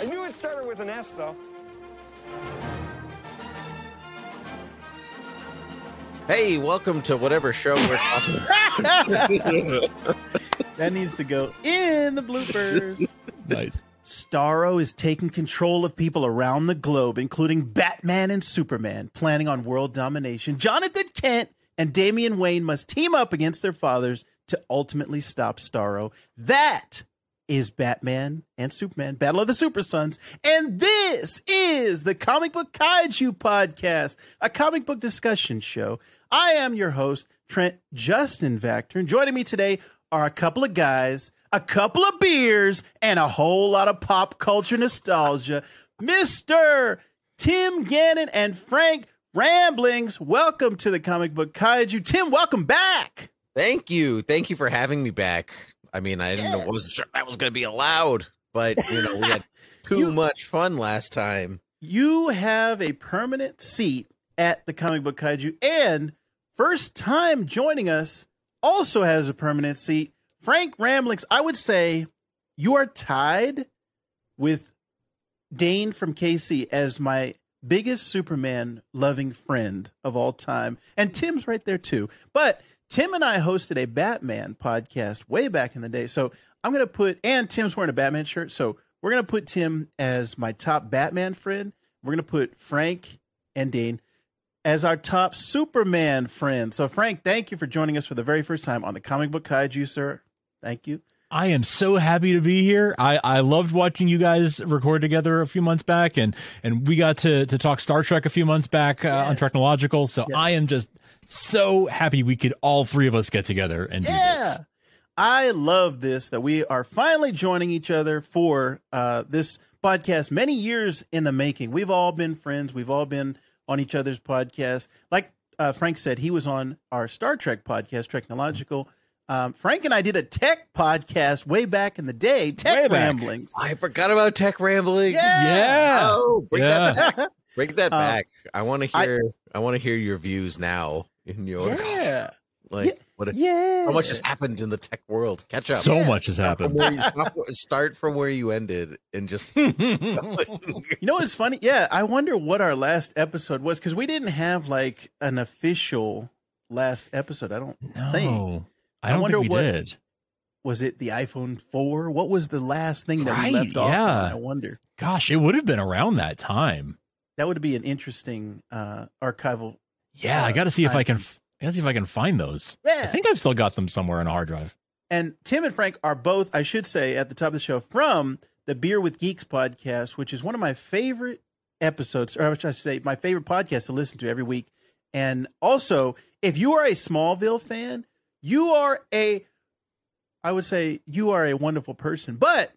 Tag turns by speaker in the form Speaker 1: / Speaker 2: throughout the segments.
Speaker 1: I knew it started with an S, though.
Speaker 2: Hey, welcome to whatever show we're talking about.
Speaker 3: That needs to go in the bloopers.
Speaker 4: Nice.
Speaker 3: Starro is taking control of people around the globe, including Batman and Superman, planning on world domination. Jonathan Kent and Damian Wayne must team up against their fathers to ultimately stop Starro. That is Batman and Superman, Battle of the Super Sons. And this is the Comic Book Kaiju Podcast, a comic book discussion show. I am your host, Trent Justin Vactor. And joining me today are a couple of guys, a couple of beers, and a whole lot of pop culture nostalgia. Mr. Tim Gannon and Frank Ramblings. Welcome to the Comic Book Kaiju. Tim, welcome back.
Speaker 2: Thank you. Thank you for having me back. I mean, I didn't know what was sure that was going to be allowed, but you know, we had too
Speaker 3: You-
Speaker 2: much fun last time.
Speaker 3: You have a permanent seat at the Comic Book Kaiju, and first time joining us also has a permanent seat. Frank Ramblings, I would say you are tied with Dane from KC as my biggest Superman loving friend of all time. And Tim's right there too. But Tim and I hosted a Batman podcast way back in the day. So I'm going to put, and Tim's wearing a Batman shirt. So we're going to put Tim as my top Batman friend. We're going to put Frank and Dean as our top Superman friend. So, Frank, thank you for joining us for the very first time on the Comic Book Kaiju, sir. Thank you.
Speaker 5: I am so happy to be here. I, I loved watching you guys record together a few months back, and and we got to to talk Star Trek a few months back uh, on Technological. So
Speaker 3: Yes.
Speaker 5: I am just so happy we could all three of us get together and do
Speaker 3: Yeah.
Speaker 5: this.
Speaker 3: I love this that we are finally joining each other for uh, this podcast. Many years in the making. We've all been friends. We've all been on each other's podcasts. Like uh, Frank said, he was on our Star Trek podcast, Technological. Um, Frank and I did a tech podcast way back in the day, Tech
Speaker 5: Way back.
Speaker 3: Ramblings.
Speaker 2: I forgot about Tech Ramblings.
Speaker 3: Yeah.
Speaker 2: Oh, bring
Speaker 5: Yeah.
Speaker 2: that back. Bring that
Speaker 3: Um,
Speaker 2: back. I want to
Speaker 3: I-
Speaker 2: hear. I, want to hear your views now. In your
Speaker 3: Yeah.
Speaker 2: like, what?
Speaker 3: Yeah.
Speaker 2: How much has happened in the tech world? Catch up.
Speaker 5: So much has
Speaker 2: Start from
Speaker 5: happened.
Speaker 2: where you, stop- start from where you ended and just.
Speaker 3: You know what's funny? Yeah, I wonder what our last episode was because we didn't have like an official last episode. I don't think.
Speaker 5: no, I
Speaker 3: I
Speaker 5: don't
Speaker 3: wonder
Speaker 5: think we
Speaker 3: what-
Speaker 5: did.
Speaker 3: Was it the iPhone 4? What was the last thing that
Speaker 5: Right,
Speaker 3: we left off?
Speaker 5: yeah.
Speaker 3: on? I wonder.
Speaker 5: Gosh, it would have been around that time.
Speaker 3: That would be an interesting uh, archival.
Speaker 5: Yeah, I
Speaker 3: Uh,
Speaker 5: got to see if I can. I got to see if I can find those.
Speaker 3: Yeah.
Speaker 5: I think I've still got them somewhere on a hard drive.
Speaker 3: And Tim and Frank are both, I should say, at the top of the show from the Beer with Geeks podcast, which is one of my favorite episodes, or which I should say, my favorite podcast to listen to every week. And also, if you are a Smallville fan, you are a, I would say, you are a wonderful person, but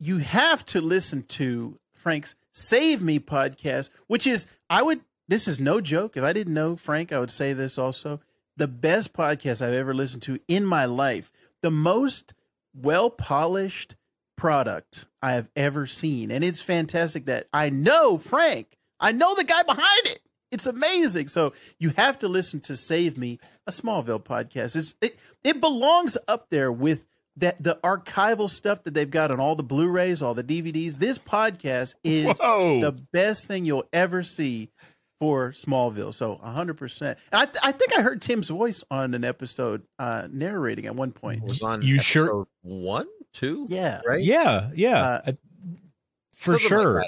Speaker 3: you have to listen to Frank's Save Me podcast, which is, I would, this is no joke. If I didn't know Frank, I would say this also. The best podcast I've ever listened to in my life. The most well polished product I have ever seen. And it's fantastic that I know Frank. I know the guy behind it. It's amazing. So you have to listen to Save Me, a Smallville podcast. It's it, it belongs up there with that the archival stuff that they've got on all the Blu-rays, all the DVDs. This podcast is
Speaker 5: Whoa.
Speaker 3: the best thing you'll ever see for Smallville. So 100%. And I, I think I heard Tim's voice on an episode uh, narrating at one point.
Speaker 2: was on
Speaker 5: You sure-
Speaker 2: one, two,
Speaker 3: Yeah.
Speaker 2: right?
Speaker 5: Yeah, yeah,
Speaker 3: Uh,
Speaker 5: I- for
Speaker 2: Something like
Speaker 5: sure.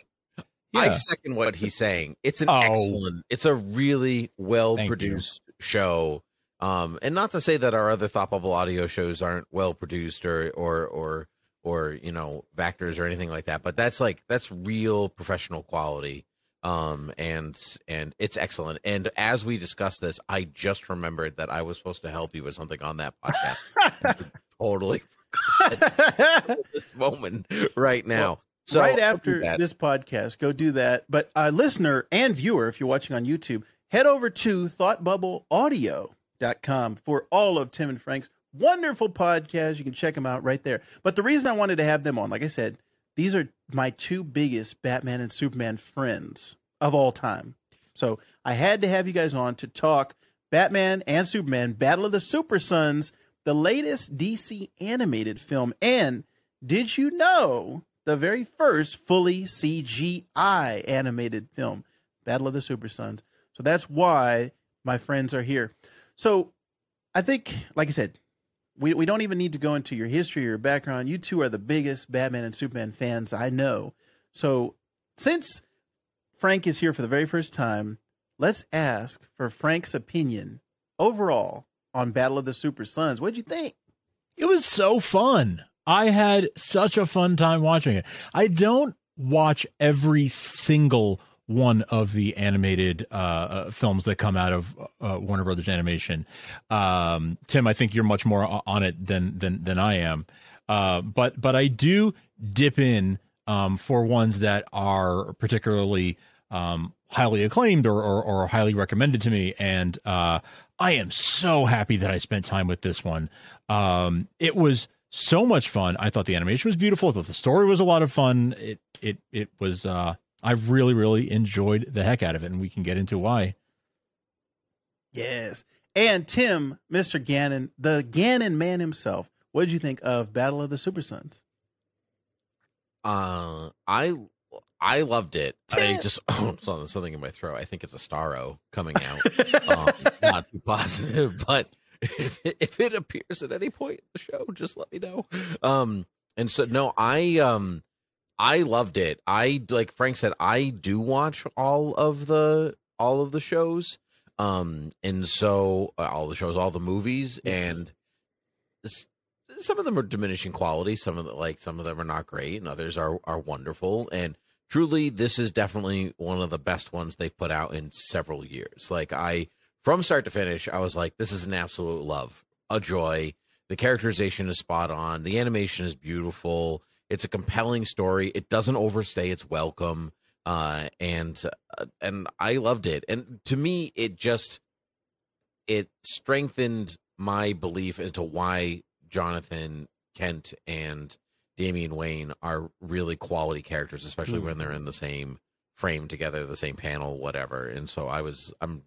Speaker 2: I second what he's saying. It's an
Speaker 5: Oh.
Speaker 2: excellent. It's a really well produced show. Um, and not to say that our other Thought Bubble audio shows aren't well produced or or or or you know factors or anything like that, but that's like that's real professional quality. Um, and and it's excellent. And as we discussed this, I just remembered that I was supposed to help you with something on that podcast. totally forgot this moment right now.
Speaker 3: Well,
Speaker 2: so
Speaker 3: right after this podcast, go do that. But uh, listener and viewer, if you're watching on YouTube, head over to thoughtbubbleaudio.com for all of Tim and Frank's wonderful podcast You can check them out right there. But the reason I wanted to have them on, like I said, these are my two biggest Batman and Superman friends of all time. So I had to have you guys on to talk Batman and Superman Battle of the Super Sons, the latest DC animated film. And did you know the very first fully CGI animated film, Battle of the Super Sons? So that's why my friends are here. So I think, like I said, we, we don't even need to go into your history or your background. You two are the biggest Batman and Superman fans I know. So since Frank is here for the very first time, let's ask for Frank's opinion overall on Battle of the Super Sons. What'd you think?
Speaker 5: It was so fun. I had such a fun time watching it. I don't watch every single one of the animated uh, uh, films that come out of uh, Warner Brothers Animation. Um, Tim, I think you're much more on it than than than I am. Uh, but but I do dip in um, for ones that are particularly um, highly acclaimed or, or, or highly recommended to me, and uh, I am so happy that I spent time with this one. Um, it was so much fun. I thought the animation was beautiful. I thought the story was a lot of fun. It it it was. Uh, I really really enjoyed the heck out of it, and we can get into why.
Speaker 3: Yes. And Tim, Mr. Gannon, the Gannon man himself, what did you think of Battle of the Super Sons?
Speaker 2: Uh, I I loved it. I just oh, something something in my throat. I think it's a Starro coming out. um, not too positive, but if it, if it appears at any point in the show, just let me know. Um, and so no, I um I loved it. I like Frank said, I do watch all of the all of the shows. Um, and so uh, all the shows, all the movies,
Speaker 3: Yes.
Speaker 2: and some of them are diminishing quality. Some of the like some of them are not great, and others are are wonderful. And truly, this is definitely one of the best ones they've put out in several years. Like I, from start to finish, I was like, this is an absolute love, a joy. The characterization is spot on. The animation is beautiful. It's a compelling story. It doesn't overstay its welcome. Uh, and uh, and I loved it. And to me, it just it strengthened my belief into why Jonathan Kent and Damian Wayne are really quality characters, especially when they're in the same frame together, the same panel, whatever. And so I was I'm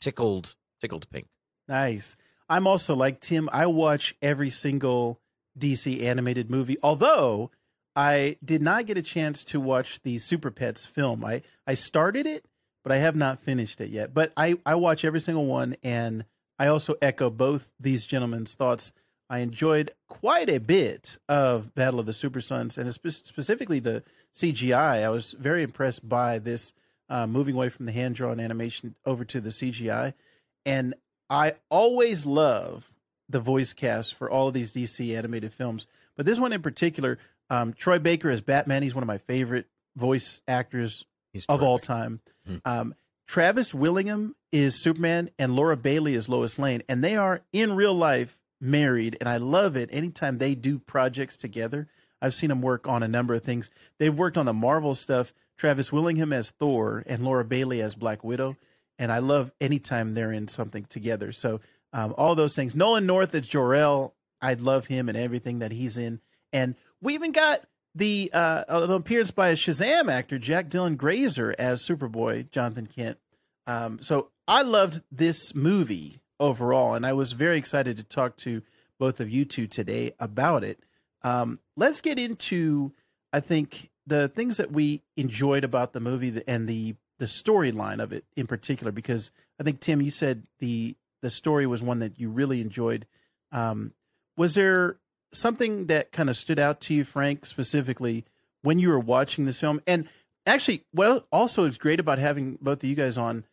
Speaker 2: tickled tickled pink.
Speaker 3: Nice. I'm also like Tim. I watch every single DC animated movie, although I did not get a chance to watch the Super Pets film. I, I started it, but I have not finished it yet. But I, I watch every single one, and I also echo both these gentlemen's thoughts. I enjoyed quite a bit of Battle of the Super Sons, and spe- specifically the CGI. I was very impressed by this uh, moving away from the hand drawn animation over to the CGI. And I always love the voice cast for all of these DC animated films, but this one in particular, um, Troy Baker as Batman. He's one of my favorite voice actors of all time.
Speaker 2: Hmm.
Speaker 3: Um, Travis Willingham is Superman, and Laura Bailey is Lois Lane, and they are in real life married. And I love it anytime they do projects together. I've seen them work on a number of things. They've worked on the Marvel stuff. Travis Willingham as Thor and Laura Bailey as Black Widow, and I love anytime they're in something together. So um, all those things. Nolan North as Jor-El. I love him and everything that he's in. And we even got the uh, an appearance by a Shazam actor, Jack Dylan Grazer, as Superboy, Jonathan Kent. Um, so I loved this movie overall, and I was very excited to talk to both of you two today about it. Um, let's get into, I think, the things that we enjoyed about the movie and the the storyline of it in particular, because I think Tim, you said the the story was one that you really enjoyed. Um, was there something that kind of stood out to you, Frank, specifically when you were watching this film? And actually, what also is great about having both of you guys on,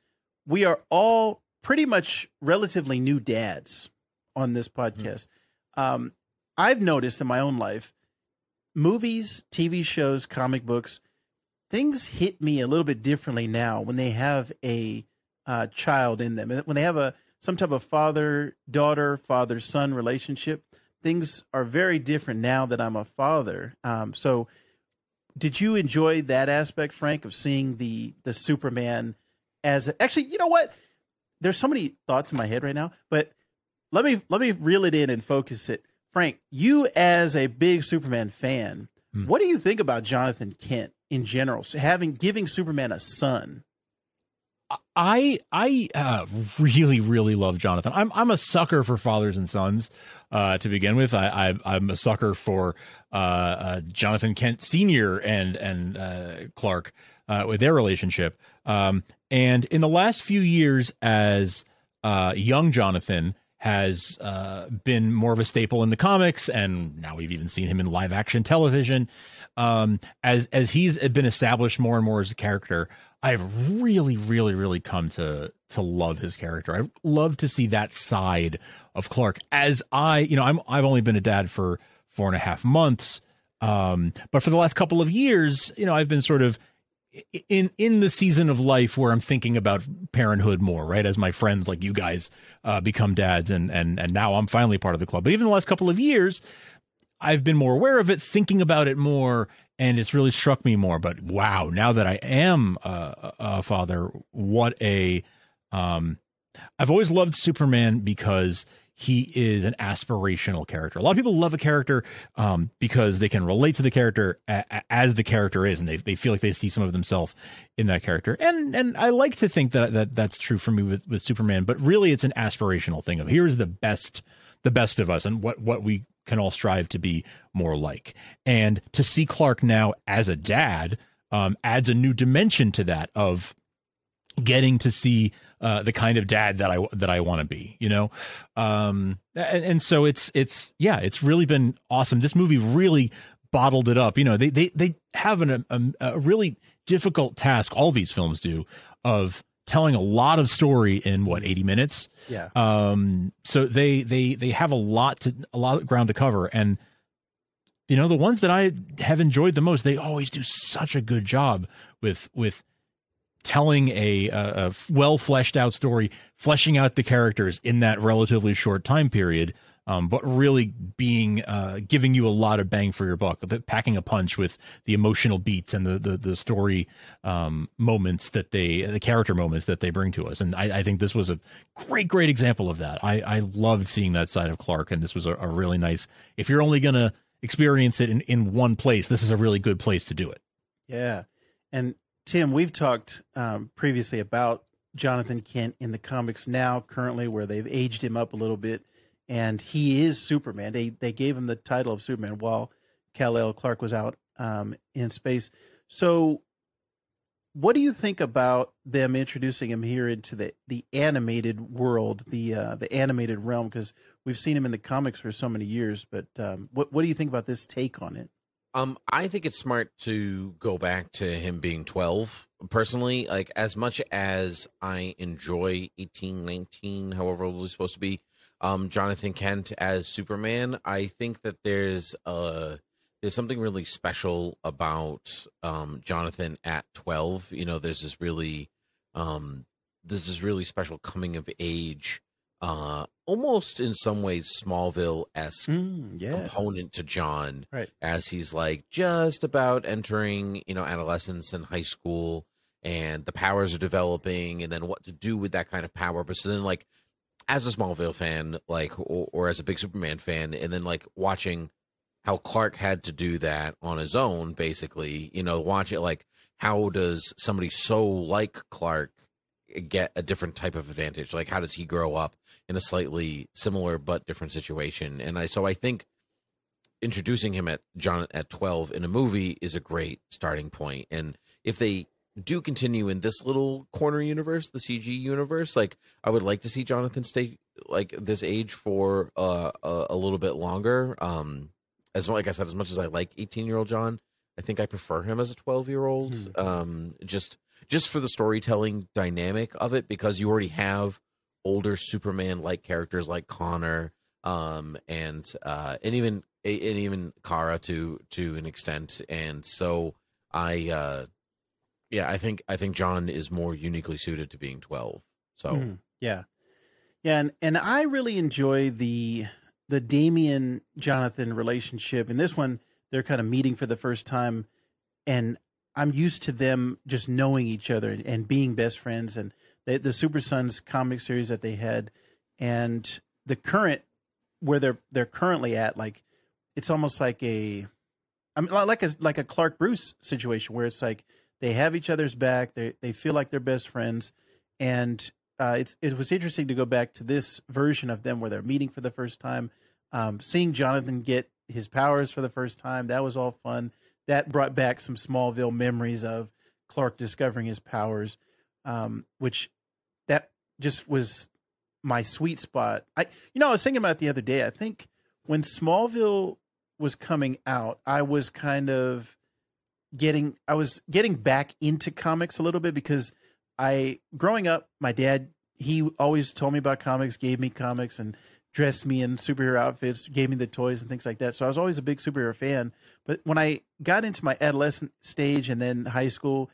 Speaker 3: we are all pretty much relatively new dads on this podcast. Um, I've noticed in my own life, movies, TV shows, comic books, things hit me a little bit differently now when they have a uh, child in them. When they have a some type of father daughter, father son relationship, things are very different now that I'm a father. Um, so, did you enjoy that aspect, Frank, of seeing the the Superman as a, actually? You know what? There's so many thoughts in my head right now, but let me let me reel it in and focus it. Frank, you as a big Superman fan, what do you think about Jonathan Kent in general? So having giving Superman a son.
Speaker 5: I I uh, really really love Jonathan. I'm I'm a sucker for fathers and sons. Uh, to begin with, I, I am a sucker for uh, uh, Jonathan Kent Senior and and uh, Clark uh, with their relationship. Um, and in the last few years, as young Jonathan has uh, been more of a staple in the comics, and now we've even seen him in live action television. Um, as as he's been established more and more as a character, I've really, really, really come to to love his character. I love to see that side of Clark. As I, you know, I'm I've only been a dad for four and a half months, um, but for the last couple of years, you know, I've been sort of in in the season of life where I'm thinking about parenthood more, right? As my friends like you guys uh, become dads, and and and now I'm finally part of the club. But even the last couple of years, I've been more aware of it, thinking about it more, and it's really struck me more. But wow, now that I am a, a father, what a um, I've always loved Superman because he is an aspirational character. A lot of people love a character um, because they can relate to the character a, a, as the character is, and they, they feel like they see some of themselves in that character. And and I like to think that, that that's true for me with, with Superman. But really, it's an aspirational thing of here's the best the best of us and what what we can all strive to be more like. And to see Clark now as a dad um, adds a new dimension to that of getting to see uh, the kind of dad that I that I want to be, you know, um, and, and so it's it's yeah, it's really been awesome. This movie really bottled it up. You know, they they they have an, a, a really difficult task. All these films do of telling a lot of story in what 80 minutes
Speaker 3: yeah
Speaker 5: um so they they they have a lot to a lot of ground to cover and you know the ones that i have enjoyed the most they always do such a good job with with telling a, a, a well fleshed out story fleshing out the characters in that relatively short time period um, but really being uh, giving you a lot of bang for your buck, packing a punch with the emotional beats and the the, the story um, moments that they, the character moments that they bring to us. And I, I, think this was a great, great example of that. I, I loved seeing that side of Clark, and this was a, a really nice. If you're only gonna experience it in, in one place, this is a really good place to do it.
Speaker 3: Yeah, and Tim, we've talked um, previously about Jonathan Kent in the comics now, currently, where they've aged him up a little bit and he is Superman. They they gave him the title of Superman while Kal El Clark was out um, in space. So, what do you think about them introducing him here into the the animated world, the uh, the animated realm? Because we've seen him in the comics for so many years. But um, what what do you think about this take on it?
Speaker 2: Um, I think it's smart to go back to him being 12. Personally, like as much as I enjoy 18, 19, however old he's supposed to be, um, Jonathan Kent as Superman, I think that there's uh there's something really special about um, Jonathan at 12. You know, there's this really um, there's this really special coming of age, uh, almost in some ways Smallville esque
Speaker 3: mm, yeah.
Speaker 2: component to John,
Speaker 3: right?
Speaker 2: As he's like just about entering, you know, adolescence and high school, and the powers are developing, and then what to do with that kind of power. But so then, like as a Smallville fan, like or, or, as a big Superman fan, and then like watching how Clark had to do that on his own, basically, you know, watch it like how does somebody so like Clark get a different type of advantage? Like how does he grow up in a slightly similar but different situation? And I so I think introducing him at John at 12 in a movie is a great starting point. And if they do continue in this little corner universe, the CG universe, like I would like to see Jonathan stay like this age for uh, a, a little bit longer. Um, as like I said, as much as I like 18 year old John, I think I prefer him as a 12 year old. Mm. Um, just just for the storytelling dynamic of it, because you already have older Superman like characters like Conner, um, and uh, and even and even Kara to to an extent. And so I, uh, yeah, I think I think John is more uniquely suited to being twelve. So
Speaker 3: Mhm. yeah, yeah, and and I really enjoy the the Damian Jonathan relationship. In this one, they're kind of meeting for the first time, and I'm used to them just knowing each other and, being best friends. And the, the Super Sons comic series that they had, and the current where they're they're currently at, like it's almost like a, I mean, like a like a Clark Bruce situation where it's like they have each other's back, they they feel like they're best friends, and uh, it's it was interesting to go back to this version of them where they're meeting for the first time, um, seeing Jonathan get his powers for the first time. That was all fun. That brought back some Smallville memories of Clark discovering his powers, um, which that just was my sweet spot. I you know I was thinking about the other day. I think when Smallville was coming out, I was kind of getting I was getting back into comics a little bit because I growing up, my dad he always told me about comics, gave me comics, and dressed me in superhero outfits, gave me the toys and things like that. So I was always a big superhero fan. But when I got into my adolescent stage and then high school,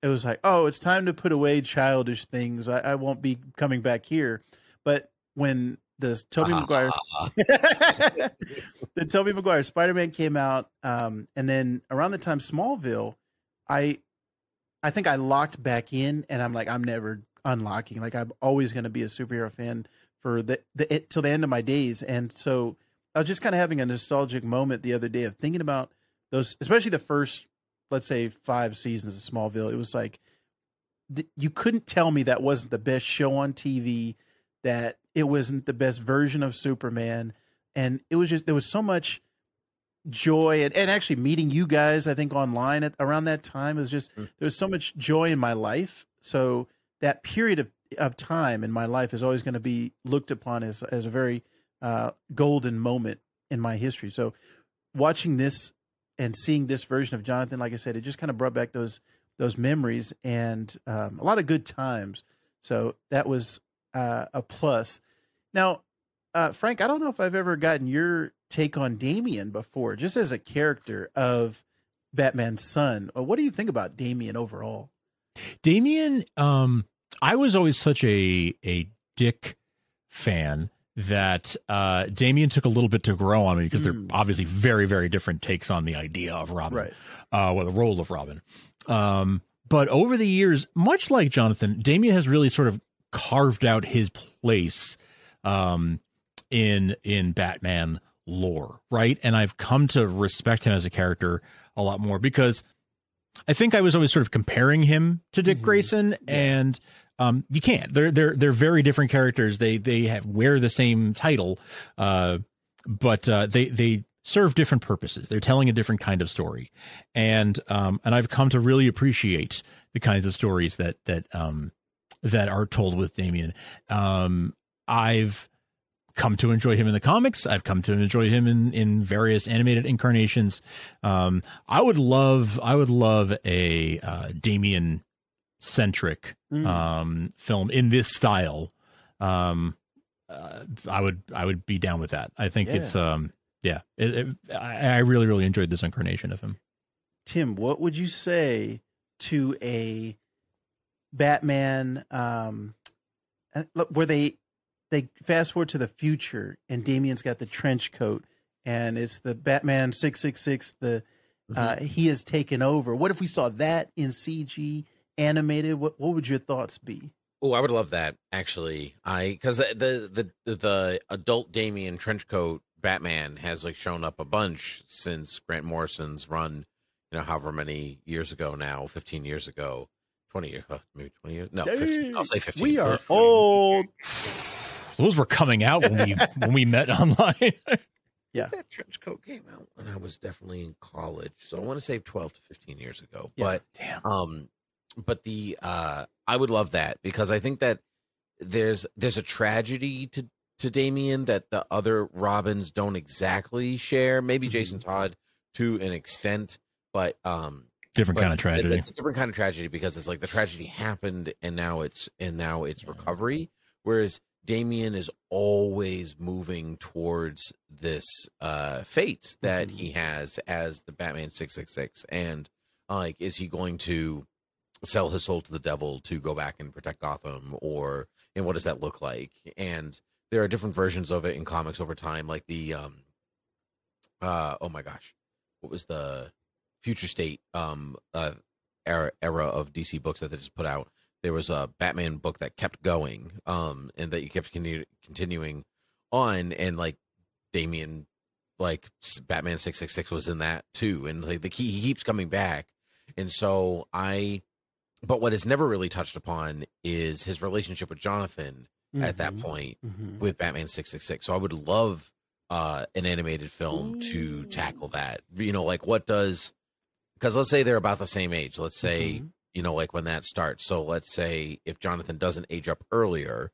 Speaker 3: it was like, oh, it's time to put away childish things. I, I won't be coming back here. But when the Tobey Maguire, the Tobey Maguire Spider Man came out, um, and then around the time Smallville, I I think I locked back in, and I'm like, I'm never unlocking. Like I'm always going to be a superhero fan for the the it, till the end of my days. And so I was just kind of having a nostalgic moment the other day of thinking about those, especially the first, let's say, five seasons of Smallville. It was like th- you couldn't tell me that wasn't the best show on TV, that it wasn't the best version of Superman, and it was just there was so much joy and, and actually meeting you guys i think online at around that time was just mm. there was so much joy in my life so that period of, of time in my life is always going to be looked upon as as a very uh, golden moment in my history so watching this and seeing this version of jonathan like i said it just kind of brought back those those memories and um, a lot of good times so that was uh, a plus now uh, frank i don't know if i've ever gotten your take on Damian before, just as a character of Batman's son. What do you think about Damian overall?
Speaker 5: Damian, um, I was always such a a Dick fan that uh, Damian took a little bit to grow on me because they're obviously very very different takes on the idea of Robin,
Speaker 3: Right.
Speaker 5: uh, well, the role of Robin. Um, but over the years, much like Jonathan, Damian has really sort of carved out his place um, in in Batman lore, right? And I've come to respect him as a character a lot more because I think I was always sort of comparing him to Dick Grayson, and um, you can't. They're they're they're very different characters. They they have wear the same title, uh, but uh, they they serve different purposes. They're telling a different kind of story, and um, and I've come to really appreciate the kinds of stories that that um, that are told with Damian. Um, I've come to enjoy him in the comics. I've come to enjoy him in in various animated incarnations. Um, I would love I would love a uh, Damian centric
Speaker 3: Mm.
Speaker 5: um, film in this style. Um, uh, I would I would be down with that. I think
Speaker 3: Yeah.
Speaker 5: it's um yeah. It, it, I, I really really enjoyed this incarnation of him.
Speaker 3: Tim, what would you say to a Batman um, uh, where they they fast forward to the future and Damian's got the trench coat and it's the Batman six six six. The uh, he has taken over. What if we saw that in CG animated? What what would your thoughts be?
Speaker 2: Oh, I would love that actually. I because the, the the the adult Damian trench coat Batman has like shown up a bunch since Grant Morrison's run. You know, however many years ago now, fifteen years ago, twenty years, uh, maybe twenty years. No, 15, I'll say fifteen.
Speaker 3: We are old.
Speaker 5: Those were coming out when we when we met online.
Speaker 3: Yeah.
Speaker 2: That trench coat came out when I was definitely in college, so I want to say twelve to fifteen years ago.
Speaker 3: Yeah.
Speaker 2: But
Speaker 5: Damn.
Speaker 2: um, but the uh, I would love that because I think that there's there's a tragedy to to Damian that the other Robins don't exactly share. Maybe
Speaker 5: Mm-hmm.
Speaker 2: Jason Todd to an extent, but um,
Speaker 5: Different
Speaker 2: but
Speaker 5: kind of tragedy.
Speaker 2: It's a different kind of tragedy because it's like the tragedy happened and now it's and now it's recovery. Whereas Damian is always moving towards this uh fate that he has as the Batman 666 and uh, like is he going to sell his soul to the devil to go back and protect Gotham? Or and what does that look like? And there are different versions of it in comics over time like the um uh oh my gosh what was the future state um uh era era of DC books that they just put out there was a Batman book that kept going, um, and that you kept continu- continuing on, and like Damian, like Batman six six six was in that too, and like the key he keeps coming back, and so I, but what is never really touched upon is his relationship with Jonathan mm-hmm. at that point mm-hmm. with Batman six six six. So I would love uh an animated film Ooh. to tackle that. You know, like what does because let's say they're about the same age. Let's say. Mm-hmm you know, like when that starts. So let's say if Jonathan doesn't age up earlier,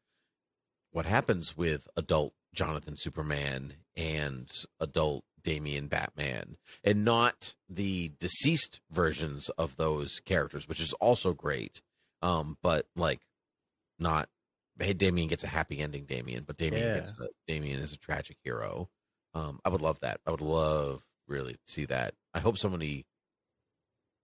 Speaker 2: what happens with adult Jonathan Superman and adult Damian Batman, and not the deceased versions of those characters, which is also great. Um, but like not hey, Damian gets a happy ending, Damian, but Damian yeah. gets a, Damian is a tragic hero. Um, I would love that. I would love really see that. I hope somebody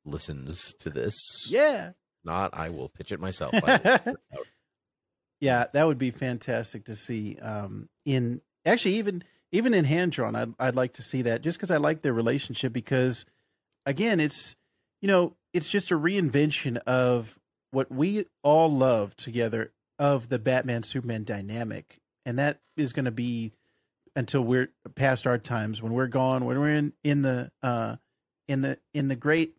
Speaker 2: listens to this.
Speaker 3: Yeah.
Speaker 2: Not, I will pitch it myself.
Speaker 3: yeah, that would be fantastic to see. Um, in actually, even even in hand drawn, I'd I'd like to see that just because I like their relationship. Because again, it's you know it's just a reinvention of what we all love together of the Batman Superman dynamic, and that is going to be until we're past our times when we're gone when we're in in the uh in the in the great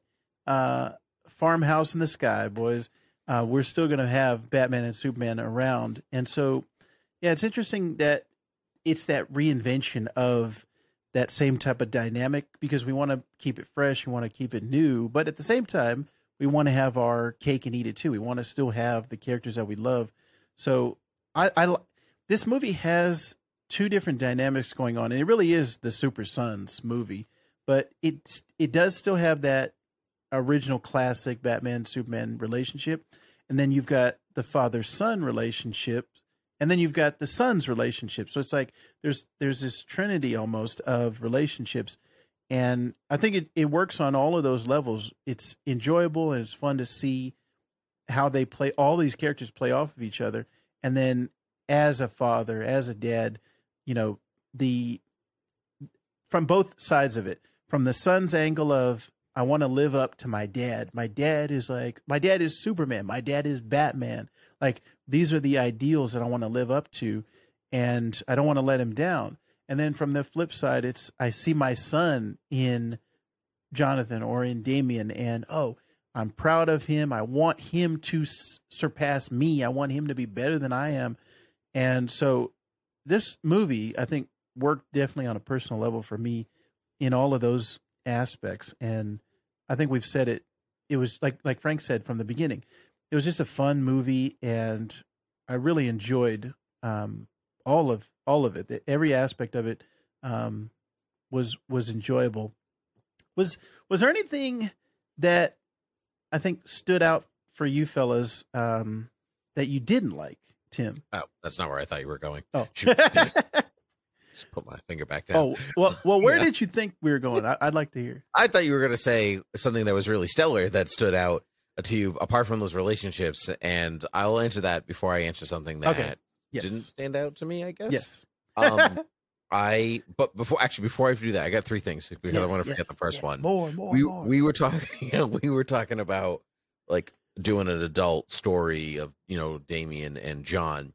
Speaker 3: uh, farmhouse in the sky, boys. Uh, we're still going to have Batman and Superman around, and so yeah, it's interesting that it's that reinvention of that same type of dynamic because we want to keep it fresh, we want to keep it new, but at the same time, we want to have our cake and eat it too. We want to still have the characters that we love. So I, I this movie has two different dynamics going on, and it really is the Super Sons movie, but it's it does still have that original classic Batman Superman relationship, and then you've got the father son relationship, and then you've got the son's relationship. So it's like there's there's this trinity almost of relationships, and I think it it works on all of those levels. It's enjoyable and it's fun to see how they play all these characters play off of each other, and then as a father, as a dad, you know the from both sides of it from the son's angle of I want to live up to my dad. My dad is like, my dad is Superman. My dad is Batman. Like, these are the ideals that I want to live up to. And I don't want to let him down. And then from the flip side, it's, I see my son in Jonathan or in Damian, and oh, I'm proud of him. I want him to surpass me. I want him to be better than I am. And so this movie, I think, worked definitely on a personal level for me in all of those aspects. And I think we've said it. It was like like Frank said from the beginning. It was just a fun movie, and I really enjoyed um, all of all of it. Every aspect of it um, was was enjoyable. Was was there anything that I think stood out for you fellas um, that you didn't like, Tim?
Speaker 2: Oh, that's not where I thought you were going.
Speaker 3: Oh,
Speaker 2: Just put my finger back down.
Speaker 3: Oh well, well, where yeah. did you think we were going? I, would like to hear.
Speaker 2: I thought you were going to say something that was really stellar that stood out to you, apart from those relationships, and I'll answer that before I answer something that
Speaker 3: okay. yes.
Speaker 2: didn't stand out to me. I guess.
Speaker 3: Yes.
Speaker 2: um, I but before actually before I do that, I got three things because yes, I want to forget yes, the first one.
Speaker 3: More, more,
Speaker 2: we
Speaker 3: more.
Speaker 2: we were talking we were talking about like doing an adult story of you know Damian and John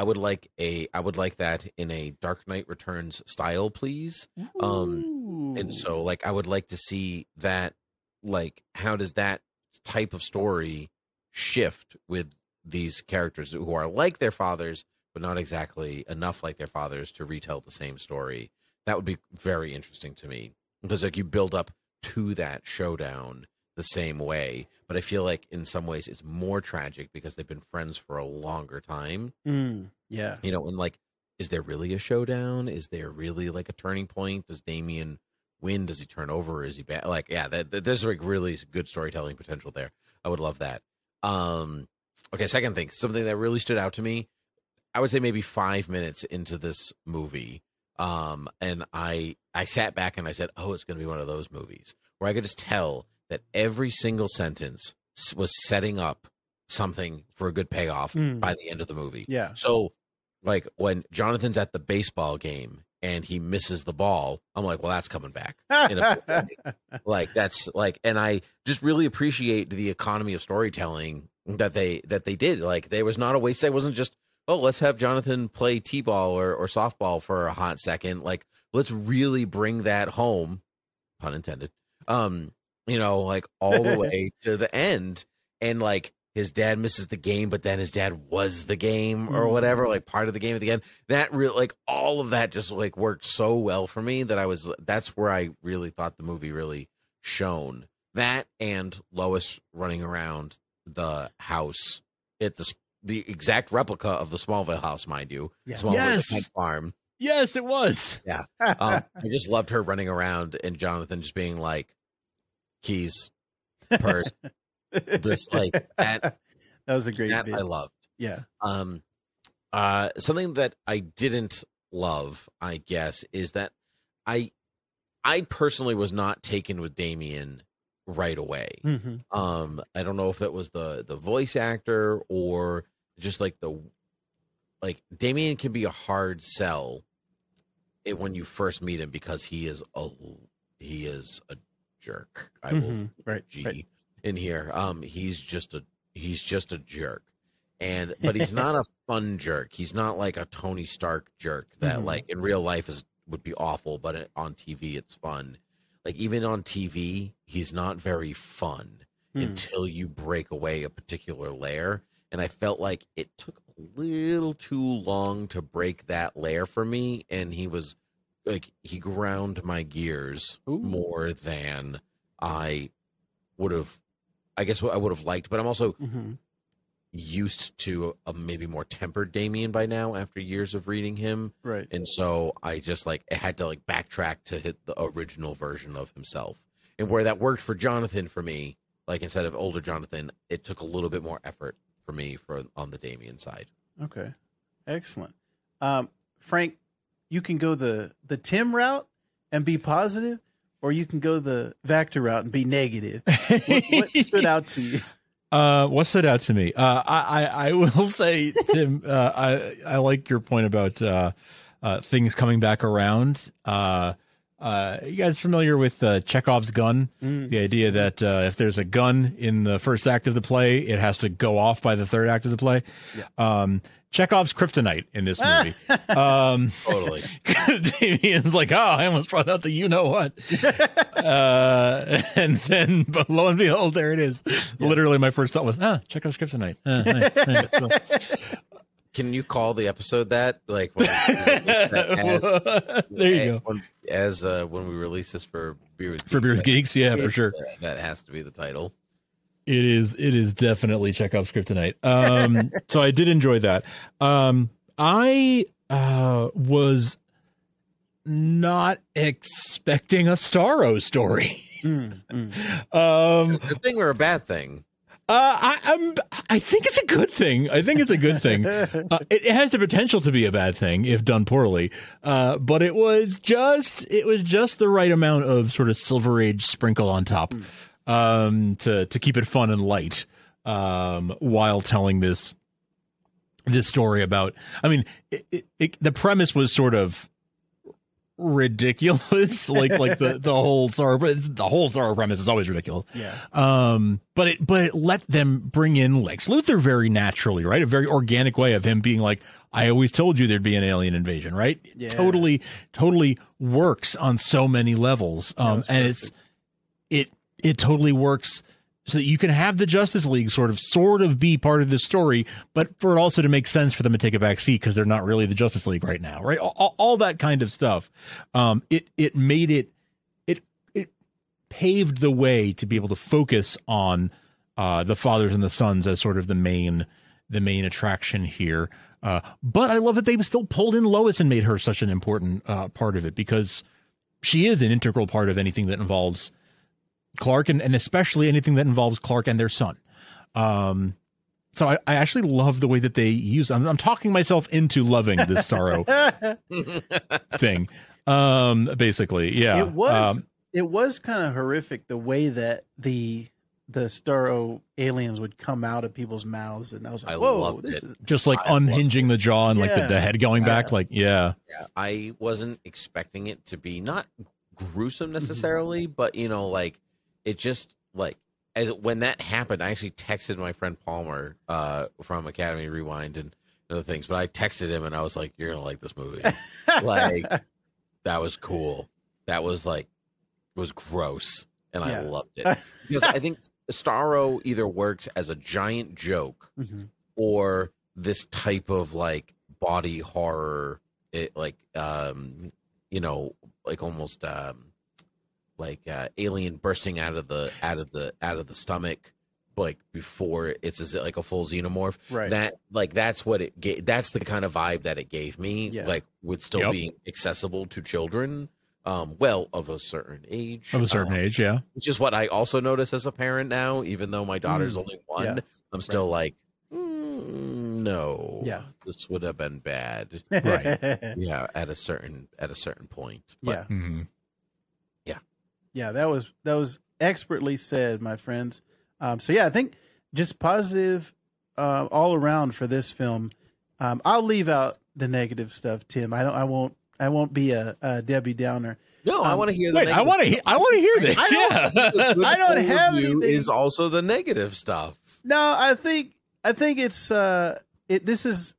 Speaker 2: I would like a I would like that in a Dark Knight Returns style, please.
Speaker 3: Ooh.
Speaker 2: Um and so like I would like to see that like how does that type of story shift with these characters who are like their fathers but not exactly enough like their fathers to retell the same story. That would be very interesting to me because like you build up to that showdown the same way. But I feel like in some ways it's more tragic because they've been friends for a longer time.
Speaker 3: Mm, yeah.
Speaker 2: You know, and like, is there really a showdown? Is there really like a turning point? Does Damian win? Does he turn over? Is he bad? Like, yeah, that, that, there's like really good storytelling potential there. I would love that. Um, okay, second thing, something that really stood out to me. I would say maybe five minutes into this movie, um, and I I sat back and I said, "Oh, it's going to be one of those movies where I could just tell that every single sentence was setting up something for a good payoff
Speaker 3: Mm.
Speaker 2: by the end of the movie."
Speaker 3: Yeah.
Speaker 2: So, like when Jonathan's at the baseball game and he misses the ball, I'm like, "Well, that's coming back." in a- like that's like and i just really appreciate the economy of storytelling that they that they did like there was not a waste it wasn't just oh let's have jonathan play t-ball or, or softball for a hot second like let's really bring that home pun intended um you know like all the way to the end and like his dad misses the game but then his dad was the game or
Speaker 3: Mm.
Speaker 2: whatever like part of the game at the end that really like all of that just like worked so well for me that i was that's where i really thought the movie really shone that and lois running around the house at the the exact replica of the smallville house mind you
Speaker 3: Yeah.
Speaker 2: smallville
Speaker 5: Yes.
Speaker 2: farm
Speaker 5: Yes, it was.
Speaker 2: yeah um, i just loved her running around and jonathan just being like keys purse this like that
Speaker 3: that was a great
Speaker 2: that
Speaker 3: bit.
Speaker 2: i loved
Speaker 3: yeah.
Speaker 2: um, uh, something that I didn't love, I guess, is that I, I personally was not taken with Damian right away.
Speaker 3: hmm
Speaker 2: Um, I don't know if that was the the voice actor or just like the, like Damian can be a hard sell, it when you first meet him because he is a he is a jerk. I will
Speaker 3: Mhm. Right.
Speaker 2: G
Speaker 3: right.
Speaker 2: in here. Um, he's just a he's just a jerk, and but he's not a fun jerk. He's not like a Tony Stark jerk that
Speaker 3: Mhm.
Speaker 2: like in real life is would be awful, but on TV it's fun. Like even on TV, he's not very fun
Speaker 3: Hmm.
Speaker 2: until you break away a particular layer. And I felt like it took a little too long to break that layer for me, and he was like he ground my gears
Speaker 3: Ooh.
Speaker 2: more than I would have. I guess what I would have liked, but I'm also
Speaker 3: Mhm.
Speaker 2: used to a maybe more tempered Damian by now after years of reading him,
Speaker 3: Right.
Speaker 2: and so I just like I had to like backtrack to hit the original version of himself, and where that worked for Jonathan for me, like instead of older Jonathan, it took a little bit more effort for me for on the Damian side.
Speaker 3: Okay. Excellent. Um, Frank, you can go the the Tim route and be positive, or you can go the Vector route and be negative. What, what stood out to you?
Speaker 5: Uh, what stood out to me? Uh, I, I, I will say, Tim, uh, I, I like your point about uh, uh, things coming back around. Uh, uh, you guys familiar with uh, Chekhov's gun?
Speaker 3: Mm.
Speaker 5: The idea that uh, if there's a gun in the first act of the play, it has to go off by the third act of the play. Um, Chekhov's kryptonite in this movie. um,
Speaker 2: Totally.
Speaker 5: Damian's like, oh, I almost brought out the you know what. uh, and then, but lo and behold, there it is. Literally, my first thought was, ah, Chekhov's kryptonite. Ah, nice, nice. So-
Speaker 2: Can you call the episode that? Like when as,
Speaker 5: there you go.
Speaker 2: When, as uh, when we release this for beer with
Speaker 5: For Beer with Geeks, yeah, for sure.
Speaker 2: That has to be the title.
Speaker 5: It is. It is definitely Chekhov's kryptonite. Um, so I did enjoy that. Um, I uh, was not expecting a Starro story.
Speaker 3: Mm,
Speaker 5: Um,
Speaker 2: Good thing or a bad thing?
Speaker 5: Uh, I, I'm. I think it's a good thing. I think it's a good thing. Uh, it, it has the potential to be a bad thing if done poorly. Uh, but it was just. It was just the right amount of sort of Silver Age sprinkle on top, um, to to keep it fun and light, um, while telling this this story about. I mean, it, it, it, the premise was sort of ridiculous like like the the whole star the whole star premise is always ridiculous
Speaker 3: Yeah.
Speaker 5: um but it but it let them bring in lex luthor very naturally right a very organic way of him being like i always told you there'd be an alien invasion right
Speaker 3: Yeah.
Speaker 5: totally totally works on so many levels um and it's it it totally works so that you can have the Justice League sort of sort of be part of the story, but for it also to make sense for them to take a back seat because they're not really the Justice League right now, right? All, all that kind of stuff. Um, it it made it it it paved the way to be able to focus on uh, the fathers and the sons as sort of the main the main attraction here. Uh, but I love that they still pulled in Lois and made her such an important uh, part of it because she is an integral part of anything that involves Clark and, and especially anything that involves Clark and their son. Um, so I, I actually love the way that they use. I'm, I'm talking myself into loving this Starro thing. Um, basically, yeah.
Speaker 3: It was
Speaker 5: Um,
Speaker 3: it was kind of horrific the way that the the Starro aliens would come out of people's mouths, and I was like,
Speaker 2: I
Speaker 3: "Whoa, this
Speaker 2: it.
Speaker 3: is
Speaker 5: just like
Speaker 2: I
Speaker 5: unhinging the jaw and like the, the head going back.
Speaker 3: Yeah.
Speaker 5: Like, yeah,
Speaker 2: Yeah, I wasn't expecting it to be not
Speaker 3: Mm-hmm.
Speaker 2: gruesome necessarily, but you know, like it just like as when that happened, I actually texted my friend Palmer uh, from Academy Rewind and other things. But I texted him and I was like, "You're gonna like this movie." like that was cool. That was like was gross, and I loved it because I think Starro either works as a giant joke
Speaker 3: Mhm.
Speaker 2: or this type of like body horror it like um you know like almost um like uh alien bursting out of the out of the out of the stomach like before it's as like a full xenomorph
Speaker 3: Right.
Speaker 2: that like that's what it gave that's the kind of vibe that it gave me
Speaker 3: Yeah.
Speaker 2: like would still
Speaker 5: Yep.
Speaker 2: be accessible to children um well of a certain age
Speaker 5: of a certain
Speaker 2: um,
Speaker 5: age, yeah.
Speaker 2: which is what I also notice as a parent now. Even though my daughter's
Speaker 3: Mm,
Speaker 2: only one,
Speaker 3: yeah,
Speaker 2: I'm still like, mm, no,
Speaker 3: Yeah.
Speaker 2: this would have been bad.
Speaker 5: Right.
Speaker 2: yeah, at a certain at a certain point.
Speaker 3: yeah,
Speaker 2: But
Speaker 5: Mhm.
Speaker 3: Yeah. That was that was expertly said, my friends. Um, so yeah, I think just positive uh, all around for this film. Um, I'll leave out the negative stuff, Tim. I don't. I won't. I won't be a, a Debbie Downer.
Speaker 2: no, I
Speaker 3: Um,
Speaker 2: want to hear. The
Speaker 5: Wait, I want to. He- I want to hear this.
Speaker 3: I don't-
Speaker 5: yeah.
Speaker 3: I don't have anything-
Speaker 2: Is also the negative stuff.
Speaker 3: No, I think I think it's uh it this is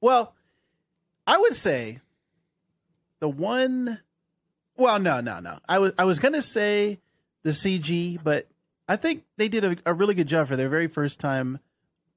Speaker 3: well, I would say the one well no no no. I was I was gonna say the CG, but I think they did a, a really good job for their very first time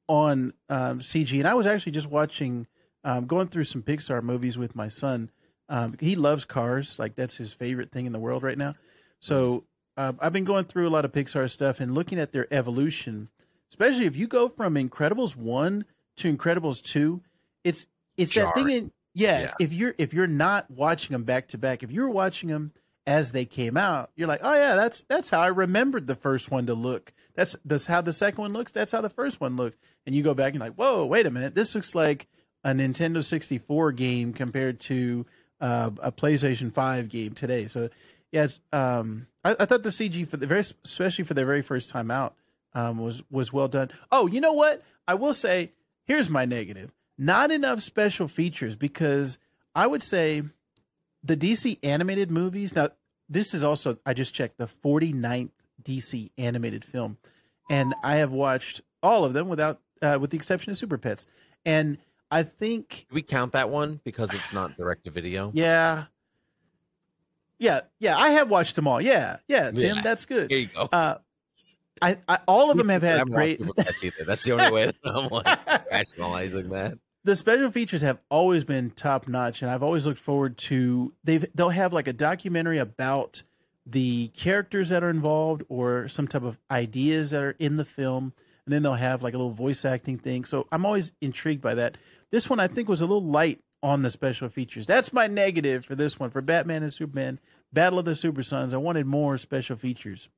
Speaker 3: on um, CG. And I was actually just watching um, going through some Pixar movies with my son. Um, he loves cars, like that's his favorite thing in the world right now. So uh, I've been going through a lot of Pixar stuff and looking at their evolution, especially if you go from Incredibles one to Incredibles two. It's it's that thing. In, yeah,
Speaker 2: Yeah.
Speaker 3: if you're if you're not watching them back to back, if you're watching them as they came out, you're like, oh yeah, that's that's how I remembered the first one to look. That's that's how the second one looks. That's how the first one looked. And you go back and like, whoa, wait a minute, this looks like a Nintendo 64 game compared to uh, a PlayStation 5 game today. So yeah, it's, um, I, I thought the CG for the very, especially for their very first time out, um, was was well done. Oh, you know what? I will say, here's my negative: not enough special features because I would say the DC animated movies. Now, this is also I just checked the 49th DC animated film, and I have watched all of them without, uh, with the exception of Super Pets, and I think
Speaker 2: Do we count that one because it's not direct to video?
Speaker 3: yeah. Yeah, yeah, I have watched them all. Yeah, yeah, Tim,
Speaker 2: Yeah.
Speaker 3: that's good.
Speaker 2: Here you go.
Speaker 3: Uh, I, I all of them have had great.
Speaker 2: Pets either. That's the only way that I'm like rationalizing that.
Speaker 3: the special features have always been top notch, and I've always looked forward to. They've they'll have like a documentary about the characters that are involved or some type of ideas that are in the film, and then they'll have like a little voice acting thing. So I'm always intrigued by that. This one I think was a little light on the special features. That's my negative for this one for Batman and Superman Battle of the Super Sons. I wanted more special features.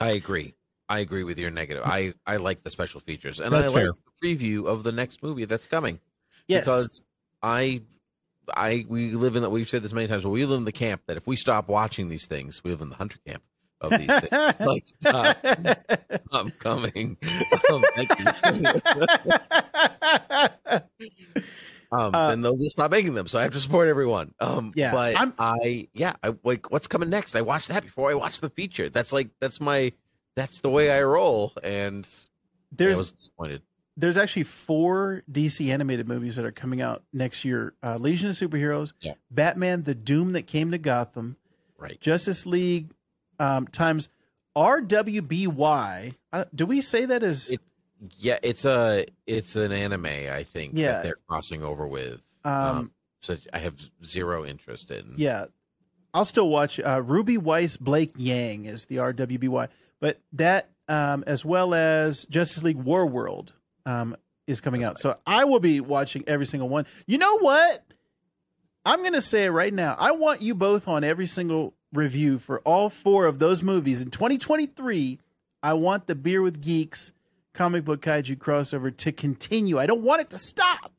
Speaker 2: I agree. I agree with your negative. I I like the special features, and
Speaker 5: That's
Speaker 2: I like the preview of the next movie that's coming.
Speaker 3: Yes.
Speaker 2: because I I we live in that we've said this many times, but we live in the camp that if we stop watching these things, we live in the hunter camp of these things. like stop, I'm coming. Um, thank you. um,
Speaker 3: Uh,
Speaker 2: then they'll just stop making them. So I have to support everyone. Um,
Speaker 3: Yeah,
Speaker 2: but
Speaker 3: I'm-
Speaker 2: I yeah, I like what's coming next. I watch that before I watch the feature. That's like that's my that's the way I roll, and
Speaker 3: There's
Speaker 2: I was disappointed.
Speaker 3: there's actually four DC animated movies that are coming out next year: uh, Legion of Superheroes,
Speaker 2: Yeah.
Speaker 3: Batman: The Doom That Came to Gotham,
Speaker 2: Right.
Speaker 3: Justice League um, times RWBY. Uh, do we say that as
Speaker 2: It- Yeah, it's a it's an anime. I think.
Speaker 3: Yeah.
Speaker 2: that they're crossing over with.
Speaker 3: um,
Speaker 2: so I have zero interest in.
Speaker 3: yeah? I'll still watch. Uh, Ruby Weiss Blake Yang is the RWBY, but that um, as well as Justice League War World um, is coming out. So I will be watching every single one. You know what? I'm going to say it right now. I want you both on every single review for all four of those movies in 2023. I want the Beer with Geeks comic book kaiju crossover to continue. I don't want it to stop.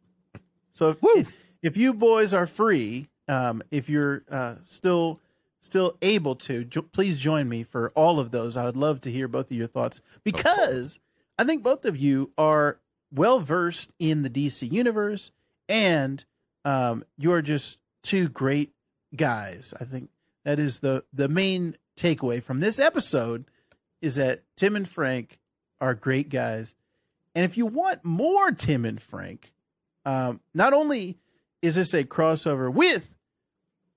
Speaker 3: So if, if, if you boys are free, um, if you're uh, still still able to, jo- please join me for all of those. I would love to hear both of your thoughts because I think both of you are well versed in the DC universe, and um, you are just two great guys. I think that is the the main takeaway from this episode is that Tim and Frank are great guys, and if you want more Tim and Frank, um, not only is this a crossover with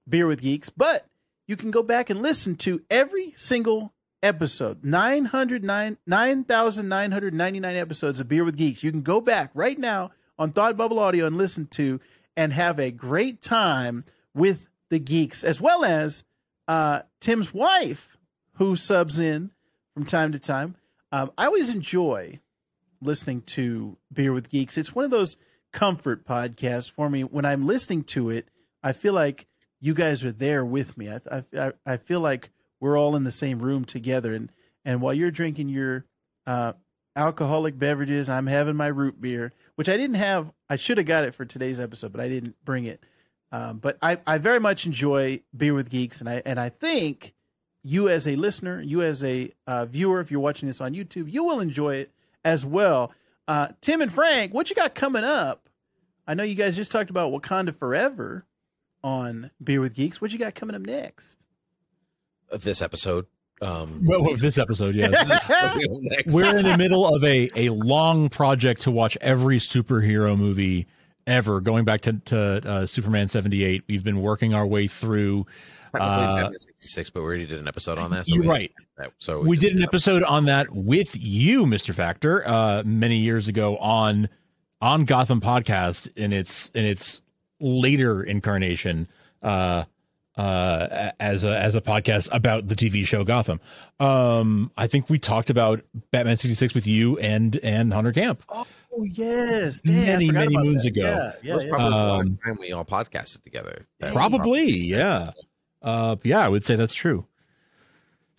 Speaker 3: Beer with Geeks, but you can go back and listen to every single episode. 909 9999 episodes of beer with geeks. You can go back right now on thought bubble audio and listen to and have a great time with the geeks as well as uh, tim's wife who subs in from time to time. Um, i always enjoy listening to beer with geeks. It's one of those comfort podcasts for me. When i'm listening to it i feel like you guys are there with me. I, I, I feel like we're all in the same room together. And and while you're drinking your uh, alcoholic beverages i'm having my root beer which i didn't have i should have got it for today's episode but i didn't bring it. Um, but I, I very much enjoy beer with geeks. And i and i think you as a listener you as a uh, viewer if you're watching this on youtube you will enjoy it as well. Uh, tim and frank what you got coming up? I know you guys just talked about wakanda forever on beer with geeks what you got coming up next
Speaker 2: Of this episode. Um,
Speaker 5: Well, well, this episode, yeah. We're in the middle of a, a long project to watch every superhero movie ever, going back to, to uh, Superman 78. We've been working our way through.
Speaker 2: Probably
Speaker 5: Uh,
Speaker 2: Batman 66, but we already did an episode on that. So
Speaker 5: You're
Speaker 2: we-
Speaker 5: right.
Speaker 2: that- So
Speaker 5: we
Speaker 2: just
Speaker 5: did an episode on that with you, Mr. Factor, uh, many years ago on on Gotham podcast in its in its later incarnation uh, uh, as a as a podcast about the TV show Gotham. Um, I think we talked about Batman sixty six with you and and Hunter Camp.
Speaker 3: Oh yes, Damn,
Speaker 5: many many moons
Speaker 3: that.
Speaker 5: ago.
Speaker 3: Yeah, yeah,
Speaker 2: was
Speaker 3: yeah.
Speaker 2: probably the last
Speaker 5: Um,
Speaker 2: time we all podcasted together. That was
Speaker 5: Probably, yeah. Uh, yeah, I would say that's true.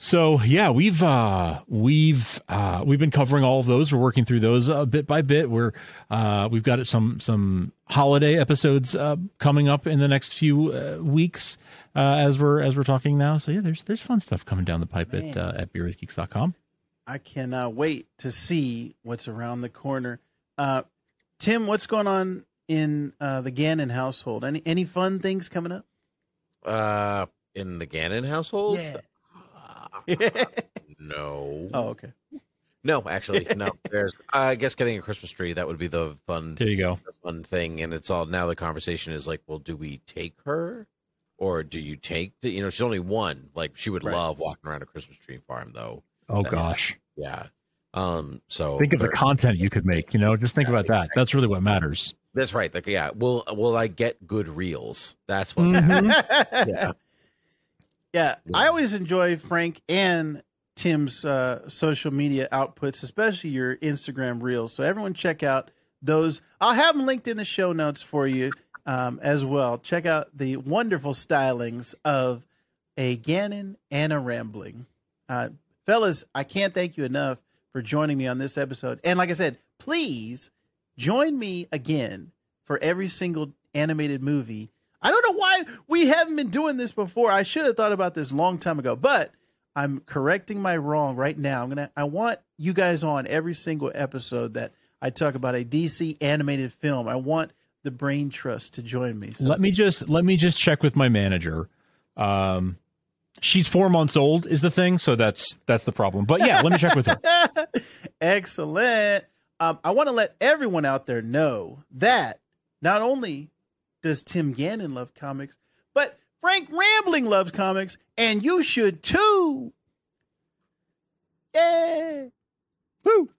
Speaker 5: So yeah, we've uh, we've uh, we've been covering all of those. We're working through those uh, bit by bit. We're uh, we've got some some holiday episodes uh, coming up in the next few uh, weeks uh, as we're as we're talking now. So yeah, there's there's fun stuff coming down the pipe at uh, at beerwithgeeks.com.
Speaker 3: I cannot wait to see what's around the corner. Uh, Tim, what's going on in uh, the Gannon household? Any any fun things coming up?
Speaker 2: Uh, in the Gannon household?
Speaker 3: Yeah.
Speaker 2: No.
Speaker 3: Oh, okay.
Speaker 2: No, actually, no. There's, I guess, getting a Christmas tree. That would be the fun,
Speaker 5: There you go.
Speaker 2: the fun thing. And it's all now. The conversation is like, well, do we take her, or do you take? The, you know, she's only one. Like, she would
Speaker 3: Right.
Speaker 2: love walking around a Christmas tree farm, though.
Speaker 5: Oh
Speaker 2: That's-
Speaker 5: gosh,
Speaker 2: Yeah. Um. So
Speaker 5: think of the content you could make. You know, just think
Speaker 2: Yeah,
Speaker 5: about that. That's really what matters.
Speaker 2: That's right. Like, yeah. Will Will I get good reels? That's what.
Speaker 5: Mhm.
Speaker 2: Yeah.
Speaker 3: Yeah, I always enjoy Frank and Tim's uh, social media outputs, especially your Instagram reels. So everyone check out those. I'll have them linked in the show notes for you um, as well. Check out the wonderful stylings of a Gannon and a Rambling. Uh, fellas, I can't thank you enough for joining me on this episode. And like I said, please join me again for every single animated movie. I don't know why we haven't been doing this before. I should have thought about this a long time ago, but I'm correcting my wrong right now. I'm gonna. I want you guys on every single episode that I talk about a DC animated film. I want the Brain Trust to join me. So
Speaker 5: let me just let me just check with my manager. Um, she's four months old is the thing, so that's that's the problem. But yeah, let me check with her.
Speaker 3: Excellent. Um, I want to let everyone out there know that not only does Tim Gannon love comics, but Frank Rambling loves comics, and you should too. Yay! Woo!